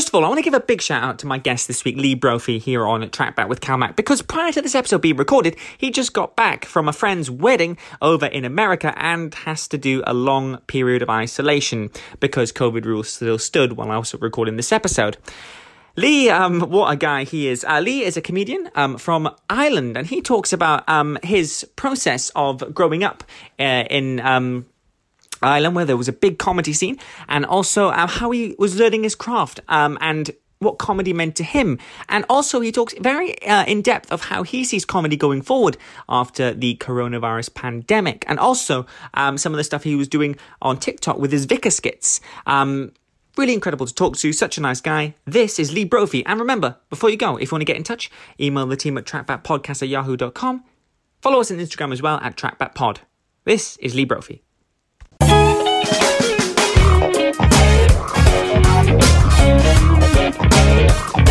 First of all, I want to give a big shout out to my guest this week, Lee Brophy, here on Trackback with CalMac, because prior to this episode being recorded, he just got back from a friend's wedding over in America and has to do a long period of isolation because COVID rules still stood while I was recording this episode. Lee, um, what a guy he is. Uh, Lee is a comedian um, from Ireland, and he talks about um, his process of growing up uh, in um, Ireland, where there was a big comedy scene, and also uh, how he was learning his craft um, and what comedy meant to him. And also, he talks very uh, in depth of how he sees comedy going forward after the coronavirus pandemic, and also um, some of the stuff he was doing on TikTok with his Vicar skits. Um, Really incredible to talk to, such a nice guy. This is Lee Brophy. And remember, before you go, if you want to get in touch, email the team at trackbackpodcast at yahoo.com. Follow us on Instagram as well at trackbackpod. This is Lee Brophy. Thank you.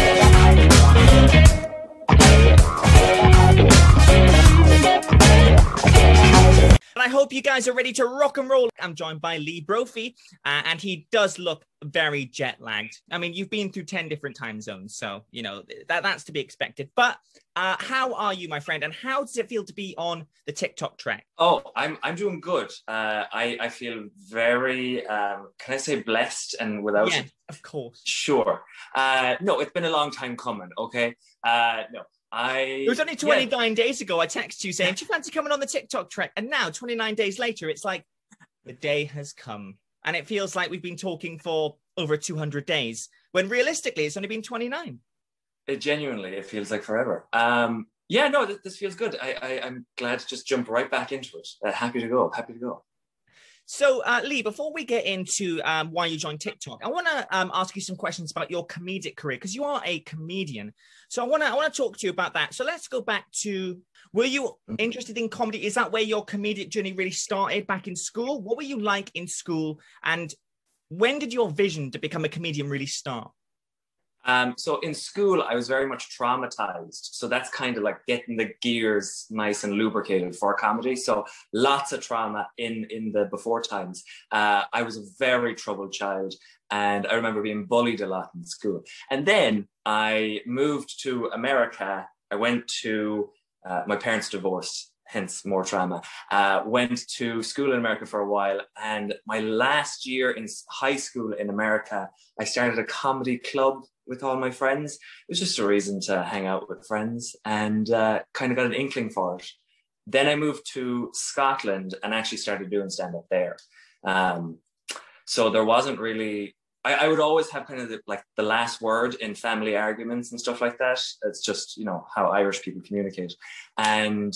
And I hope you guys are ready to rock and roll. I'm joined by Lee Brophy, uh, and he does look very jet lagged. I mean, you've been through 10 different time zones, so, you know, that, that's to be expected. But uh, how are you, my friend? And how does it feel to be on the TikTok track? Oh, I'm, I'm doing good. Uh, I, I feel very, um, can I say blessed and without. Yeah, of course. Sure. Uh, no, it's been a long time coming, okay? Uh, no. I It was only 29 days ago I texted you saying, Do you fancy coming on the TikTok track? And now, 29 days later, it's like the day has come. And it feels like we've been talking for over 200 days, when realistically, it's only been 29. it genuinely it feels like forever. Um, yeah, no, this, this feels good. I, I I'm glad to just jump right back into it. Uh, happy to go. Happy to go. So, uh, Lee, before we get into um, why you joined TikTok, I want to um, ask you some questions about your comedic career because you are a comedian. So, I want to I want to talk to you about that. So, let's go back to were you interested in comedy? Is that where your comedic journey really started back in school? What were you like in school, and when did your vision to become a comedian really start? Um, so in school, I was very much traumatized. So that's kind of like getting the gears nice and lubricated for comedy. So lots of trauma in in the before times. Uh, I was a very troubled child, and I remember being bullied a lot in school. And then I moved to America. I went to uh, my parents divorced, hence more trauma. Uh, went to school in America for a while, and my last year in high school in America, I started a comedy club with all my friends. It was just a reason to hang out with friends, and uh, kind of got an inkling for it. Then I moved to Scotland and actually started doing stand up there. Um, so there wasn't really I, I would always have kind of the, like the last word in family arguments and stuff like that. It's just you know how Irish people communicate, and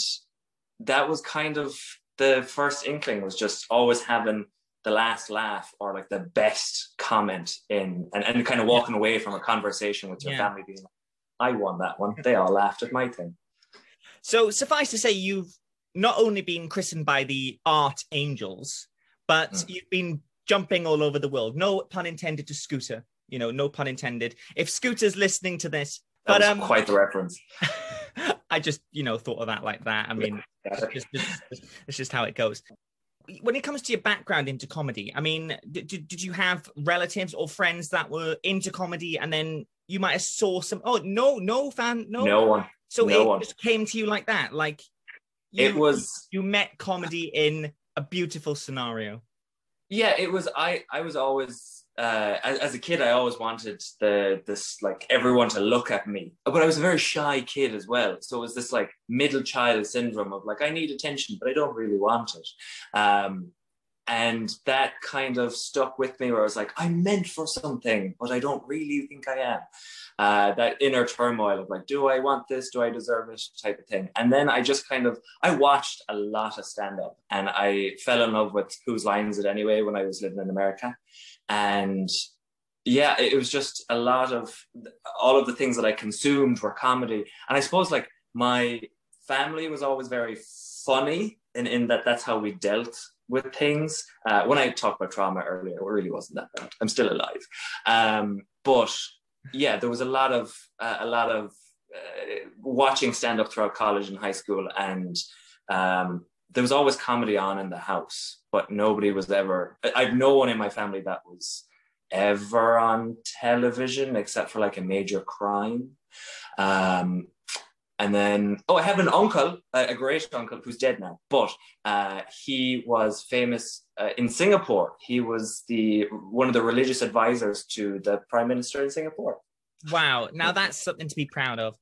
that was kind of the first inkling was just always having the last laugh or like the best comment in and, and kind of walking away from a conversation with your Yeah. family being like, I won that one. They all laughed at my thing. So, suffice to say, you've not only been christened by the art angels, but Mm. you've been jumping all over the world. No pun intended to Scooter. You know, no pun intended. If Scooter's listening to this, That but was um, quite the reference. I just you know thought of that like that. I mean, it's just, it's, it's just how it goes. When it comes to your background into comedy, I mean, did, did, did you have relatives or friends that were into comedy, and then you might have saw some? Oh no, no fan, no. No one. So no it one. just came to you like that, like you, It was you met comedy in a beautiful scenario. yeah it was i i was always uh as, as a kid i always wanted the this like everyone to look at me but i was a very shy kid as well. So it was this like middle child syndrome of like i need attention but i don't really want it. Um and that kind of stuck with me where i was like i'm meant for something but i don't really think i am. Uh, that inner turmoil of like do i want this? Do i deserve it? Type of thing. And then i just kind of i watched a lot of stand up and i fell in love with whose line is it anyway when i was living in america and yeah it was just a lot of all of the things that i consumed were comedy. And i suppose like my family was always very funny in, in that that's how we dealt with things. Uh, when i talked about trauma earlier it really wasn't that bad. I'm still alive. Um, but yeah there was a lot of uh, a lot of uh, watching stand up throughout college and high school and um, there was always comedy on in the house but nobody was ever I- i've no one in my family that was ever on television except for like a major crime. Um, and then, oh, I have an uncle, a great uncle who's dead now, but uh, he was famous uh, in Singapore. He was the one of the religious advisors to the prime minister in Singapore. Wow! Now that's something to be proud of.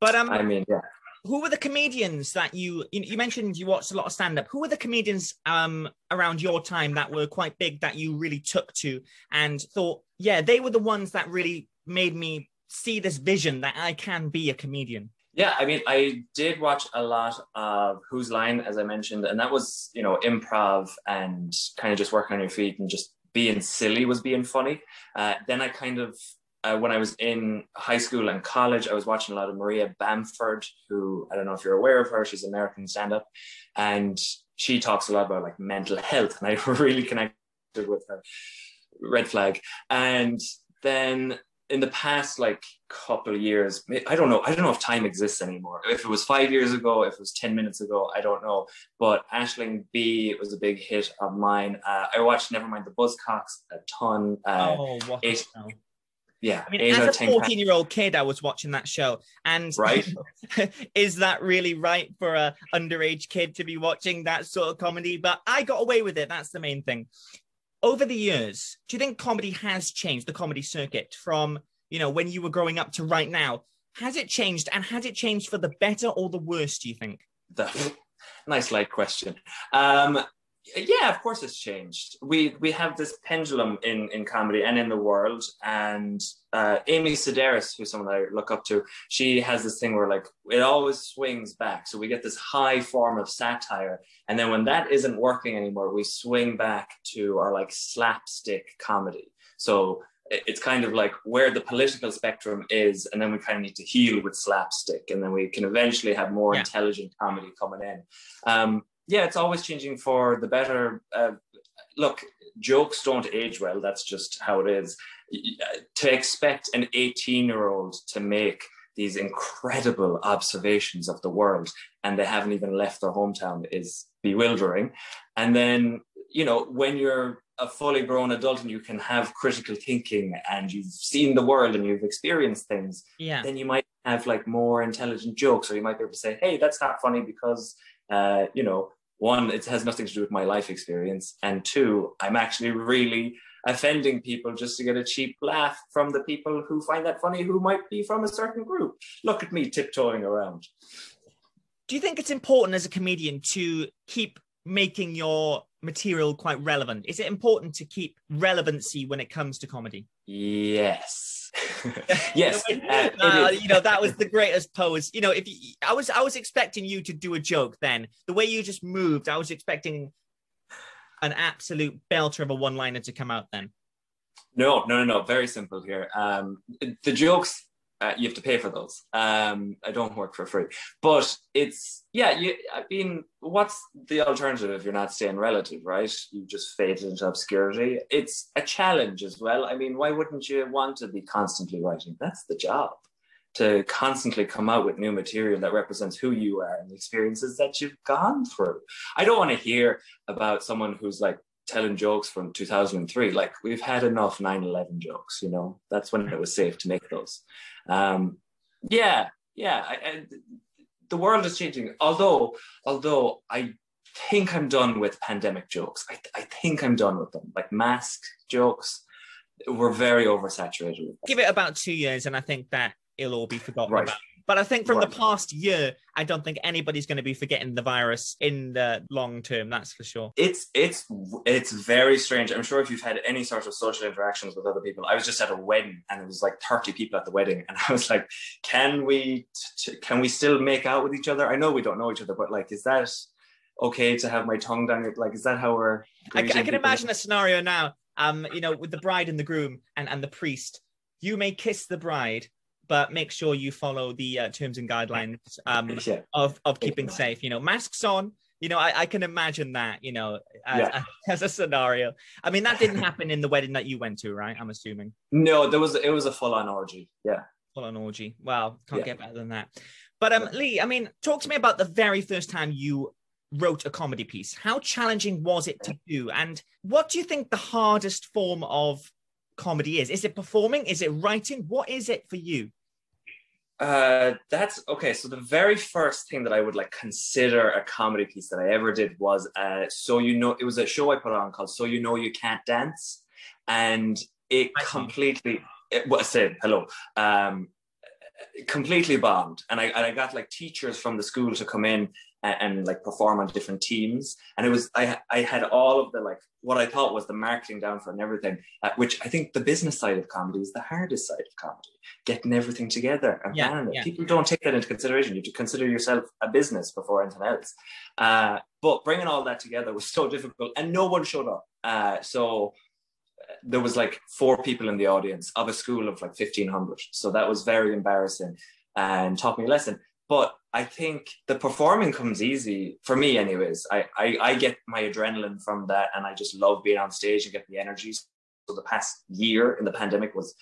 But um, I mean, yeah. Who were the comedians that you you mentioned you watched a lot of stand up? Who were the comedians um around your time that were quite big that you really took to and thought, yeah, they were the ones that really made me see this vision that I can be a comedian? Yeah, I mean, I did watch a lot of Whose Line, as I mentioned, and that was, you know, improv and kind of just working on your feet and just being silly was being funny. Uh, then I kind of, uh, when I was in high school and college, I was watching a lot of Maria Bamford, who I don't know if you're aware of her. She's American stand up, and she talks a lot about like mental health, and I really connected with her. Red flag, and then in the past like couple of years i don't know i don't know if time exists anymore. If it was five years ago if it was 10 minutes ago i don't know. But Aisling Bea was a big hit of mine. Uh, i watched nevermind the buzzcocks a ton. Uh, oh what yeah i mean as a 14 year old kid i was watching that show and right is that really right for a underage kid to be watching that sort of comedy but i got away with it that's the main thing over the years, do you think comedy has changed the comedy circuit from, you know, when you were growing up to right now? Has it changed and has it changed for the better or the worse, do you think? The, nice light question. Um, yeah, of course it's changed. We we have this pendulum in in comedy and in the world. And uh, Amy Sedaris, who's someone I look up to, she has this thing where like it always swings back. So we get this high form of satire, and then when that isn't working anymore, we swing back to our like slapstick comedy. So it's kind of like where the political spectrum is, and then we kind of need to heal with slapstick, and then we can eventually have more yeah. intelligent comedy coming in. Um, yeah, it's always changing for the better. Uh, look, jokes don't age well. That's just how it is. To expect an 18 year old to make these incredible observations of the world and they haven't even left their hometown is bewildering. And then, you know, when you're a fully grown adult and you can have critical thinking and you've seen the world and you've experienced things, yeah. then you might have like more intelligent jokes, or you might be able to say, hey, that's not funny because, uh, you know, one, it has nothing to do with my life experience. And two, I'm actually really offending people just to get a cheap laugh from the people who find that funny who might be from a certain group. Look at me tiptoeing around. Do you think it's important as a comedian to keep making your material quite relevant? Is it important to keep relevancy when it comes to comedy? Yes. yes. Uh, uh, you know, that was the greatest pose. You know, if you, I was, I was expecting you to do a joke then. The way you just moved, I was expecting an absolute belter of a one-liner to come out then. No, no, no, no. Very simple here. Um, the jokes uh, you have to pay for those. Um, I don't work for free, but it's yeah. You, I mean, what's the alternative if you're not staying relative, right? You just fade into obscurity. It's a challenge as well. I mean, why wouldn't you want to be constantly writing? That's the job to constantly come out with new material that represents who you are and the experiences that you've gone through. I don't want to hear about someone who's like telling jokes from 2003 like we've had enough 9-11 jokes you know? That's when it was safe to make those. Um, yeah yeah I, I, the world is changing. Although although i think i'm done with pandemic jokes. I, I think i'm done with them. Like mask jokes we're very oversaturated give it about two years and i think that it'll all be forgotten right. about but I think from right. the past year, I don't think anybody's going to be forgetting the virus in the long term. That's for sure. It's it's it's very strange. I'm sure if you've had any sort of social interactions with other people, I was just at a wedding and it was like 30 people at the wedding, and I was like, can we t- can we still make out with each other? I know we don't know each other, but like, is that okay to have my tongue down it? Like, is that how we're? I, I can imagine a scenario now. Um, you know, with the bride and the groom and and the priest. You may kiss the bride, but make sure you follow the uh, terms and guidelines um, yeah. of, of keeping safe. You know, masks on. You know, I, I can imagine that. You know, as, yeah. as, a scenario. I mean, that didn't happen in the wedding that you went to, right? I'm assuming. No, there was it was a full on orgy. Yeah, full on orgy. Wow, can't yeah. get better than that. But um, Lee, I mean, talk to me about the very first time you wrote a comedy piece. How challenging was it to do, and what do you think the hardest form of comedy is? Is it performing? Is it writing? What is it for you? Uh, that's okay. So the very first thing that I would like consider a comedy piece that I ever did was uh, so you know it was a show I put on called So You Know You Can't Dance, and it completely it, well, said hello. Um, completely bombed, and I and I got like teachers from the school to come in and, and, like perform on different teams, and it was I I had all of the like what I thought was the marketing down for and everything, uh, which I think the business side of comedy is the hardest side of comedy, getting everything together and yeah, planning it. Yeah. People don't take that into consideration. You have to consider yourself a business before anything else. Uh, but bringing all that together was so difficult, and no one showed up. Uh, so there was like four people in the audience of a school of like 1500 so that was very embarrassing and taught me a lesson but i think the performing comes easy for me anyways. I, I, I get my adrenaline from that and i just love being on stage and get the energy. So the past year in the pandemic was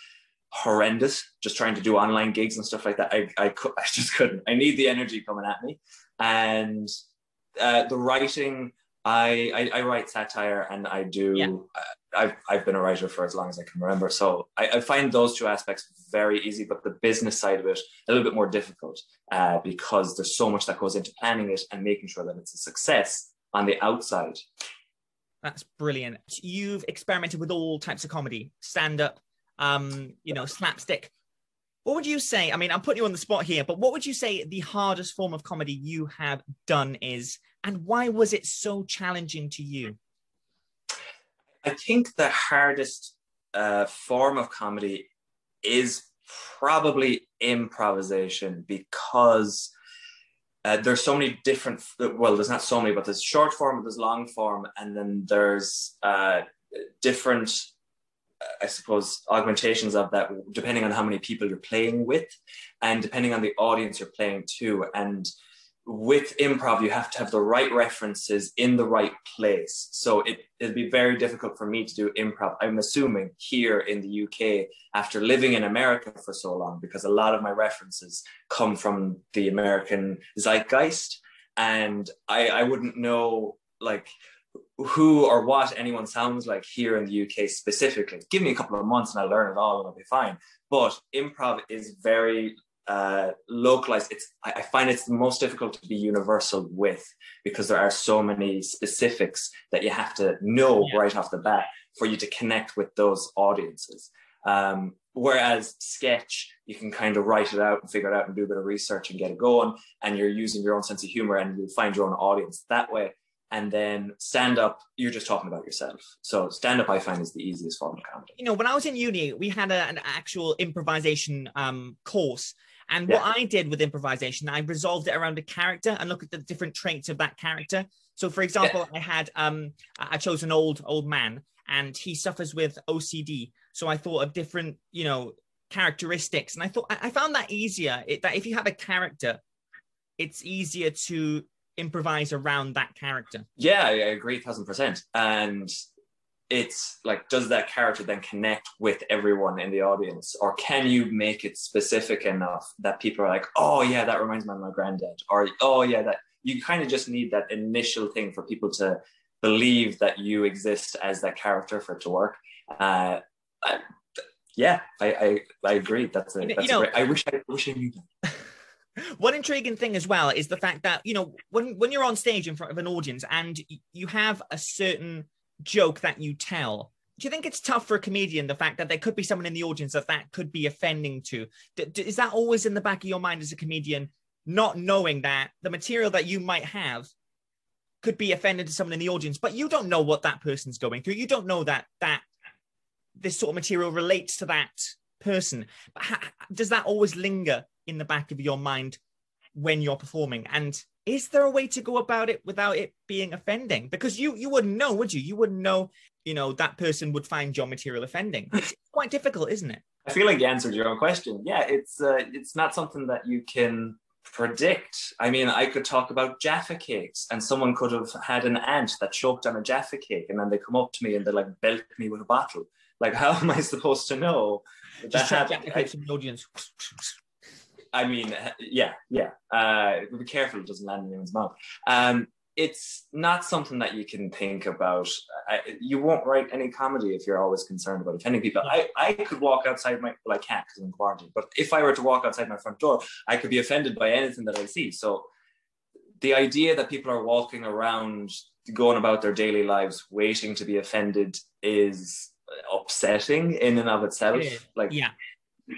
horrendous just trying to do online gigs and stuff like that. I i, I just couldn't. I need the energy coming at me. And uh, the writing I, I, I write satire and I do. Yeah. Uh, I've I've been a writer for as long as I can remember, so I, I, find those two aspects very easy. But the business side of it a little bit more difficult uh, because there's so much that goes into planning it and making sure that it's a success on the outside. That's brilliant. You've experimented with all types of comedy, stand up, um, you know, slapstick. What would you say? I mean, I'm putting you on the spot here, but what would you say the hardest form of comedy you have done is? And why was it so challenging to you? I think the hardest uh, form of comedy is probably improvisation because uh, there's so many different well there's not so many but there's short form there's long form and then there's uh, different I suppose, augmentations of that depending on how many people you're playing with and depending on the audience you're playing to. And with improv, you have to have the right references in the right place. So it, it'd be very difficult for me to do improv, I'm assuming, here in the UK after living in America for so long, because a lot of my references come from the American zeitgeist. And I, I wouldn't know, like, who or what anyone sounds like here in the UK specifically. Give me a couple of months and I'll learn it all and I'll be fine. But improv is very uh, localized. It's I find it's the most difficult to be universal with because there are so many specifics that you have to know yeah. right off the bat for you to connect with those audiences. Um, whereas sketch, you can kind of write it out and figure it out and do a bit of research and get it going, and you're using your own sense of humor and you'll find your own audience that way and then stand up you're just talking about yourself so stand up i find is the easiest form of comedy you know when i was in uni we had a, an actual improvisation um, course and yeah. what i did with improvisation i resolved it around a character and look at the different traits of that character so for example yeah. i had um i chose an old old man and he suffers with ocd so i thought of different you know characteristics and i thought i found that easier it, that if you have a character it's easier to improvise around that character. Yeah, I agree, thousand percent. And it's like, does that character then connect with everyone in the audience, or can you make it specific enough that people are like, oh yeah, that reminds me of my granddad, or oh yeah, that you kind of just need that initial thing for people to believe that you exist as that character for it to work. Uh, I, yeah, I, I, I agree. That's a, that's you know, great. I wish I wish I knew that. One intriguing thing as well is the fact that you know when when you're on stage in front of an audience and you have a certain joke that you tell. Do you think it's tough for a comedian the fact that there could be someone in the audience that that could be offending to? D- d- is that always in the back of your mind as a comedian, not knowing that the material that you might have could be offended to someone in the audience, but you don't know what that person's going through. You don't know that that this sort of material relates to that person. But does that always linger in the back of your mind when you're performing and is there a way to go about it without it being offending? Because you you wouldn't know would you? You wouldn't know you know that person would find your material offending. It's quite difficult isn't it? I feel like you answered your own question. Yeah it's uh, it's not something that you can predict. I mean i could talk about jaffa cakes and someone could have had an aunt that choked on a jaffa cake and then they come up to me and they like belt me with a bottle. Like how am i supposed to know? That Just that happened? I, the audience I mean, yeah, yeah. Uh, be careful it doesn't land in anyone's mouth. Um, it's not something that you can think about. I, you won't write any comedy if you're always concerned about offending people. I, I could walk outside my, well, I can't because I'm in quarantine, but if I were to walk outside my front door, I could be offended by anything that I see. So the idea that people are walking around, going about their daily lives, waiting to be offended is upsetting in and of itself. Like, Yeah.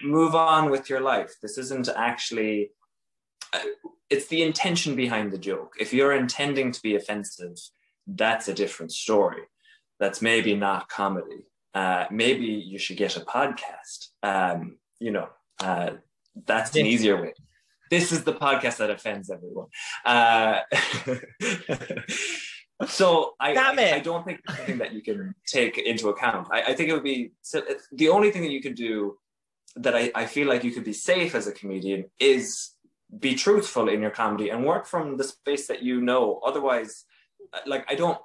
Move on with your life. This isn't actually, uh, it's the intention behind the joke. If you're intending to be offensive, that's a different story. That's maybe not comedy. Uh, maybe you should get a podcast. Um, you know, uh, that's an easier way. This is the podcast that offends everyone. Uh, so I, I. I don't think something that you can take into account. I, I think it would be so the only thing that you can do that I, I feel like you could be safe as a comedian is be truthful in your comedy and work from the space that you know. Otherwise, uh, like I don't.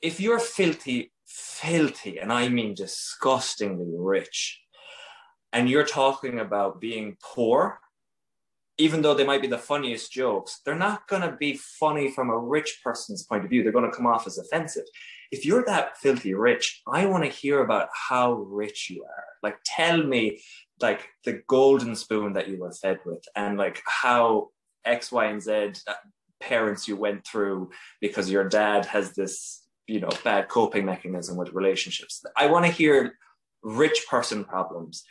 If you're filthy, filthy, and I mean disgustingly rich, and you're talking about being poor, even though they might be the funniest jokes, they're not going to be funny from a rich person's point of view. They're going to come off as offensive. If you're that filthy rich, I want to hear about how rich you are. Like, tell me, like, the golden spoon that you were fed with, and like how X, Y, and Z uh, parents you went through because your dad has this, you know, bad coping mechanism with relationships. I want to hear rich person problems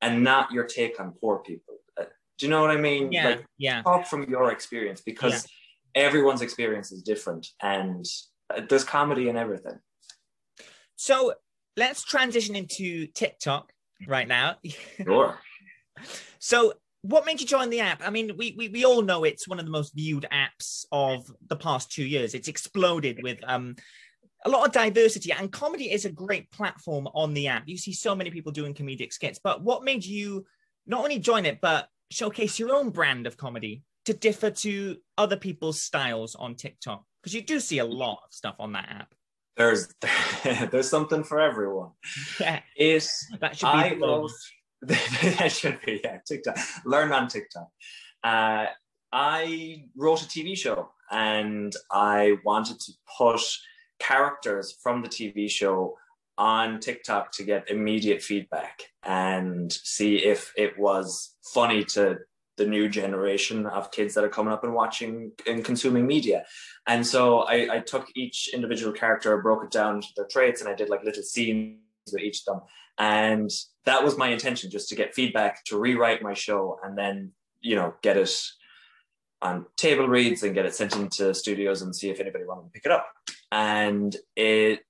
and not your take on poor people. Do you know what I mean? Yeah. Like, yeah. talk from your experience because everyone's experience is different and uh, there's comedy in everything. So let's transition into TikTok right now. Sure. So, what made you join the app? I mean, we, we we all know it's one of the most viewed apps of the past two years. It's exploded with um a lot of diversity, and comedy is a great platform on the app. You see so many people doing comedic skits. But what made you not only join it, but showcase your own brand of comedy to differ to other people's styles on TikTok? Because you do see a lot of stuff on that app. There's there's something for everyone. Yeah, It that should be. I love that should be yeah TikTok. Learn on TikTok. Uh, I wrote a TV show and I wanted to put characters from the TV show on TikTok to get immediate feedback and see if it was funny to the new generation of kids that are coming up and watching and consuming media. And so I, I took each individual character, broke it down to their traits, and I did like little scenes with each of them. And that was my intention, just to get feedback, to rewrite my show, and then you know get it on table reads and get it sent into studios and see if anybody wanted to pick it up. And it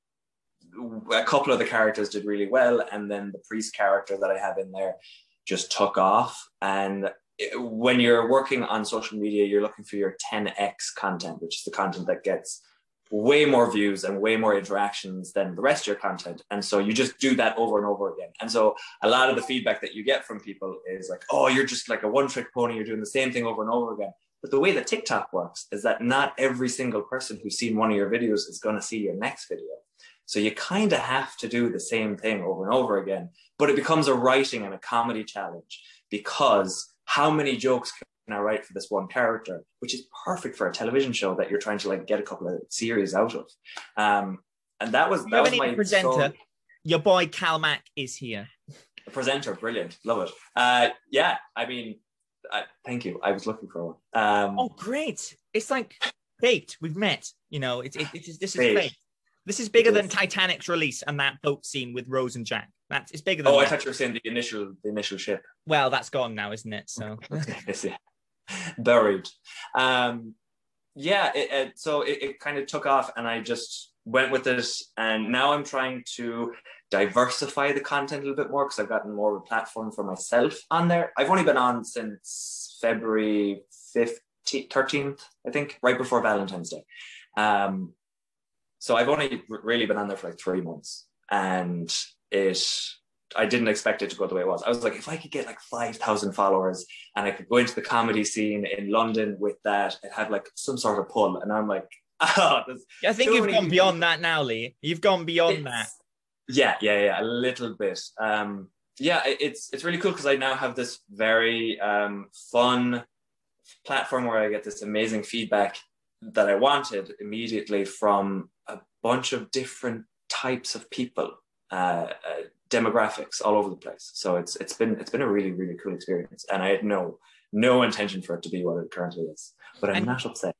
a couple of the characters did really well, and then the priest character that I have in there just took off. And when you're working on social media, you're looking for your 10x content, which is the content that gets way more views and way more interactions than the rest of your content. And so you just do that over and over again. And so a lot of the feedback that you get from people is like, oh, you're just like a one trick pony, you're doing the same thing over and over again. But the way that TikTok works is that not every single person who's seen one of your videos is going to see your next video. So you kind of have to do the same thing over and over again. But it becomes a writing and a comedy challenge because how many jokes can I write for this one character, which is perfect for a television show that you're trying to like get a couple of series out of. Um, and that was that was my presenter? Your boy Cal Mack is here. the presenter, brilliant, love it. Uh, yeah, I mean, uh, thank you. I was looking for one. Um, Oh, great! It's like fate. We've met. You know, it's it, it is this is Fate. fate. This is bigger than. Titanic's release and that boat scene with Rose and Jack. That's it's bigger than. oh, I thought you were saying the initial the initial ship. Well, that's gone now, isn't it? So buried. Um, yeah, it, it, so it, it kind of took off, and I just went with this, And now I'm trying to diversify the content a little bit more because I've gotten more of a platform for myself on there. I've only been on since February 15th, 13th, I think, right before Valentine's Day. Um, so I've only really been on there for like three months, and it. I didn't expect it to go the way it was. I was like, if I could get like five thousand followers, and I could go into the comedy scene in London with that, it had like some sort of pull. And I'm like, oh, I think you've gone beyond that now, Lee. You've gone beyond that. Yeah, yeah, yeah, a little bit. Um, yeah, it- it's it's really cool because I now have this very um, fun platform where I get this amazing feedback that I wanted immediately from bunch of different types of people, uh, uh, demographics all over the place. So it's it's been it's been a really really cool experience, and I had no no intention for it to be what it currently is. But I'm and not upset.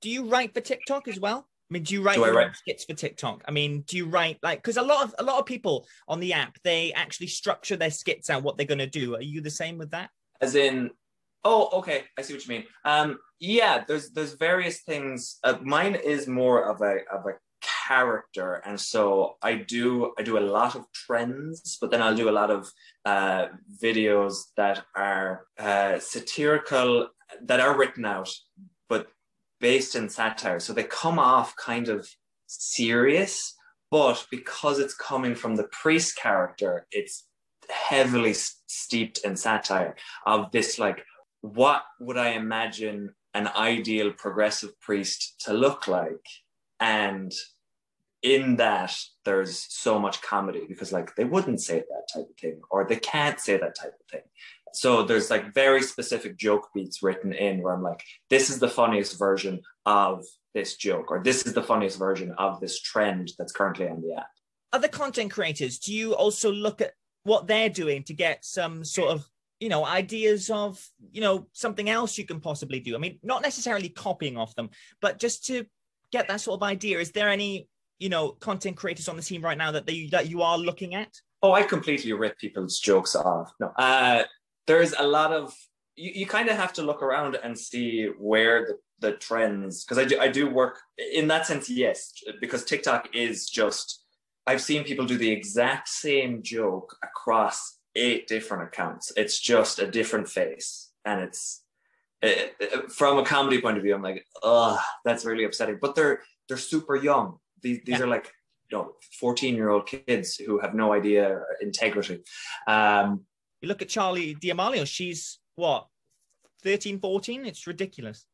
Do you write for TikTok as well? I mean, do you write, do write? skits for TikTok? I mean, do you write like because a lot of a lot of people on the app they actually structure their skits out what they're going to do. Are you the same with that? As in, oh, okay, I see what you mean. Um, yeah, there's there's various things. Uh, mine is more of a of a character, and so I do I do a lot of trends, but then I'll do a lot of uh, videos that are uh, satirical that are written out, but based in satire. So they come off kind of serious, but because it's coming from the priest character, it's heavily steeped in satire of this like what would I imagine an ideal progressive priest to look like? And in that, there's so much comedy because, like, they wouldn't say that type of thing, or they can't say that type of thing. So there's like very specific joke beats written in where I'm like, this is the funniest version of this joke, or this is the funniest version of this trend that's currently on the app. Other content creators, do you also look at what they're doing to get some sort of you know ideas of you know something else you can possibly do i mean not necessarily copying off them but just to get that sort of idea is there any you know content creators on the team right now that they that you are looking at oh i completely rip people's jokes off no uh there's a lot of you, you kind of have to look around and see where the, the trends because I do I do work in that sense, yes, because TikTok is just I've seen people do the exact same joke across eight different accounts. It's just a different face, and it's it, it, from a comedy point of view. I'm like, oh, that's really upsetting. But they're they're super young. These these yeah. are like you know 14 year old kids who have no idea integrity. Um, you look at Charli D'Amelio, she's what, 13, 14? It's ridiculous.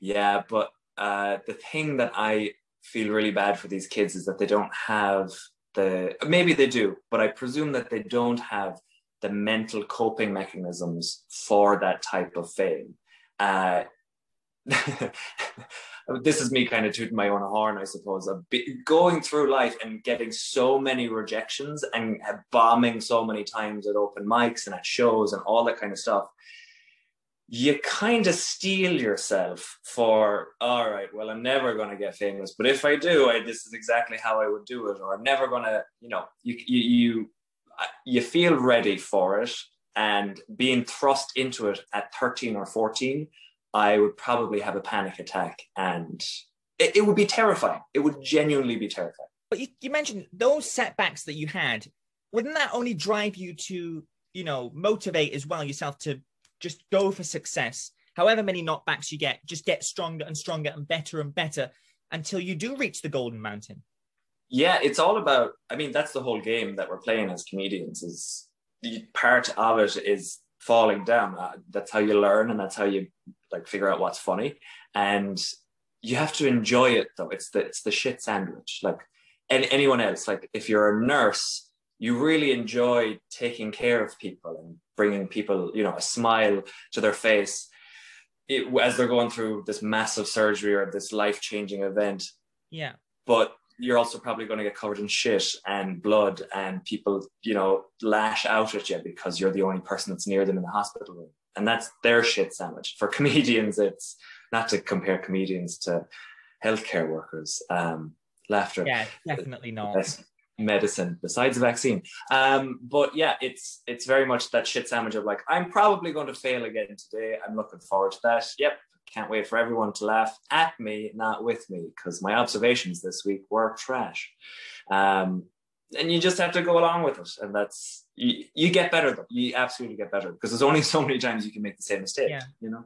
Yeah, but uh, the thing that I feel really bad for these kids is that they don't have the, maybe they do, but I presume that they don't have the mental coping mechanisms for that type of fame. Uh, this is me kind of tooting my own horn, I suppose, of going through life and getting so many rejections and bombing so many times at open mics and at shows and all that kind of stuff. You kind of steel yourself for, all right, well, I'm never going to get famous, but if I do, I, this is exactly how I would do it, or I'm never going to, you know, you, you, you, uh, you feel ready for it and being thrust into it at 13 or 14 I would probably have a panic attack and it, it would be terrifying. It would genuinely be terrifying. But you, you mentioned those setbacks that you had. Wouldn't that only drive you to, you know, motivate as well yourself to just go for success? However many knockbacks you get, just get stronger and stronger and better and better until you do reach the golden mountain. Yeah, it's all about. I mean, that's the whole game that we're playing as comedians. Is the part of it is falling down. Uh, that's how you learn, and that's how you like figure out what's funny. And you have to enjoy it though. It's the it's the shit sandwich. Like any, anyone else like if you're a nurse you really enjoy taking care of people and bringing people you know a smile to their face. It, as they're going through this massive surgery or this life-changing event. Yeah. But you're also probably going to get covered in shit and blood and people you know lash out at you because you're the only person that's near them in the hospital room and that's their shit sandwich. For comedians, it's not to compare comedians to healthcare workers. Um, laughter, yeah, definitely not medicine besides the vaccine. Um, but yeah, it's it's very much that shit sandwich of like I'm probably going to fail again today. I'm looking forward to that. Yep, can't wait for everyone to laugh at me, not with me, because my observations this week were trash. Um, and you just have to go along with it, and that's you, you get better though. You absolutely get better because there's only so many times you can make the same mistake. Yeah. You know.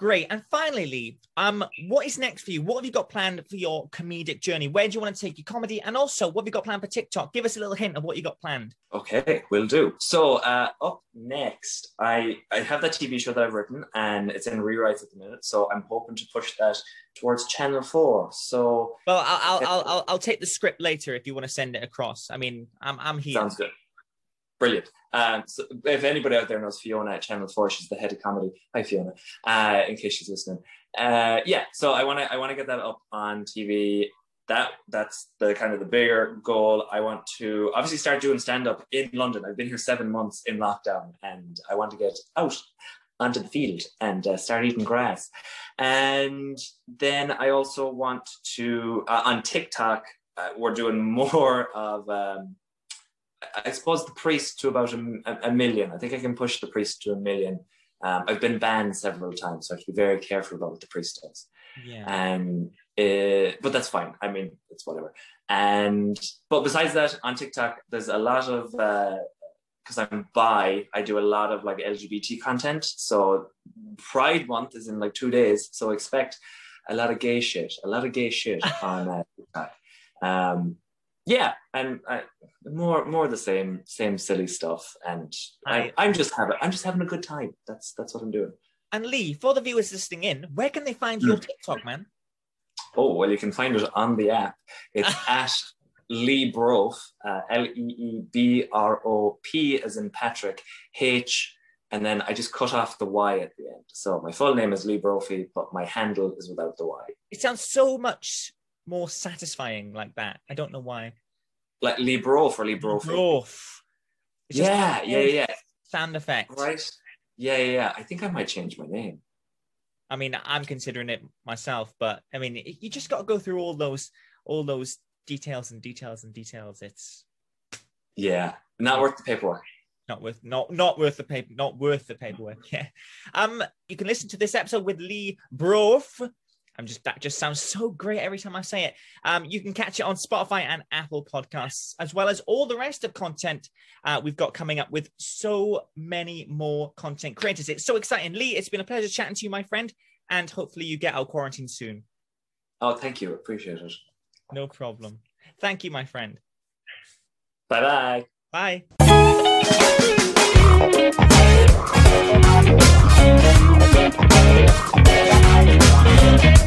Great. And finally, Lee, um, what is next for you? What have you got planned for your comedic journey? Where do you want to take your comedy? And also, what have you got planned for TikTok? Give us a little hint of what you got planned. Okay, will do. So uh, up next, I I have that TV show that I've written, and it's in rewrites at the minute. So I'm hoping to push that towards Channel Four. So well, I'll I'll I'll, I'll take the script later if you want to send it across. I mean, I'm I'm here. Sounds good. Brilliant. Um, so if anybody out there knows Fiona at Channel Four, she's the head of comedy. Hi, Fiona. Uh, in case she's listening. Uh, yeah, so I want to I want to get that up on TV. That that's the kind of the bigger goal. I want to obviously start doing stand up in London. I've been here seven months in lockdown, and I want to get out onto the field and uh, start eating grass. And then I also want to uh, on TikTok. Uh, we're doing more of. Um, I suppose the priest to about a, a, million. I think I can push the priest to a million. Um, I've been banned several times, so I have to be very careful about what the priest does. Yeah. And uh, but that's fine. I mean, it's whatever. And but besides that, on TikTok, there's a lot of because uh, I'm bi, I do a lot of like LGBT content. So Pride Month is in like two days, so expect a lot of gay shit, a lot of gay shit on uh, TikTok. Um, yeah, and I, more more the same same silly stuff, and I, am just having I'm just having a good time. That's that's what I'm doing. And Lee, for the viewers listening in, where can they find your hmm. TikTok, man? Oh well, you can find it on the app. It's at Lee Broph, uh, L E E B R O P as in Patrick, H, and then I just cut off the Y at the end. So my full name is Lee Brophy, but my handle is without the Y. It sounds so much more satisfying like that. I don't know why. Like Lee Broph or Lee Brophy. Yeah, yeah, yeah. Sound effect. Right. Yeah, yeah, yeah. I think I might change my name. I mean, I'm considering it myself, but I mean, you just got to go through all those, all those details and details and details. It's yeah, not worth the paperwork. Not worth, not not worth the paper, not worth the paperwork. Yeah. Um, you can listen to this episode with Lee Broph I'm just that just sounds so great every time I say it. Um, you can catch it on Spotify and Apple Podcasts, as well as all the rest of content uh, we've got coming up with so many more content creators. It's so exciting, Lee. It's been a pleasure chatting to you, my friend, and hopefully you get out quarantine soon. Oh, thank you. Appreciate it. No problem. Thank you, my friend. Bye-bye. Bye bye. Bye.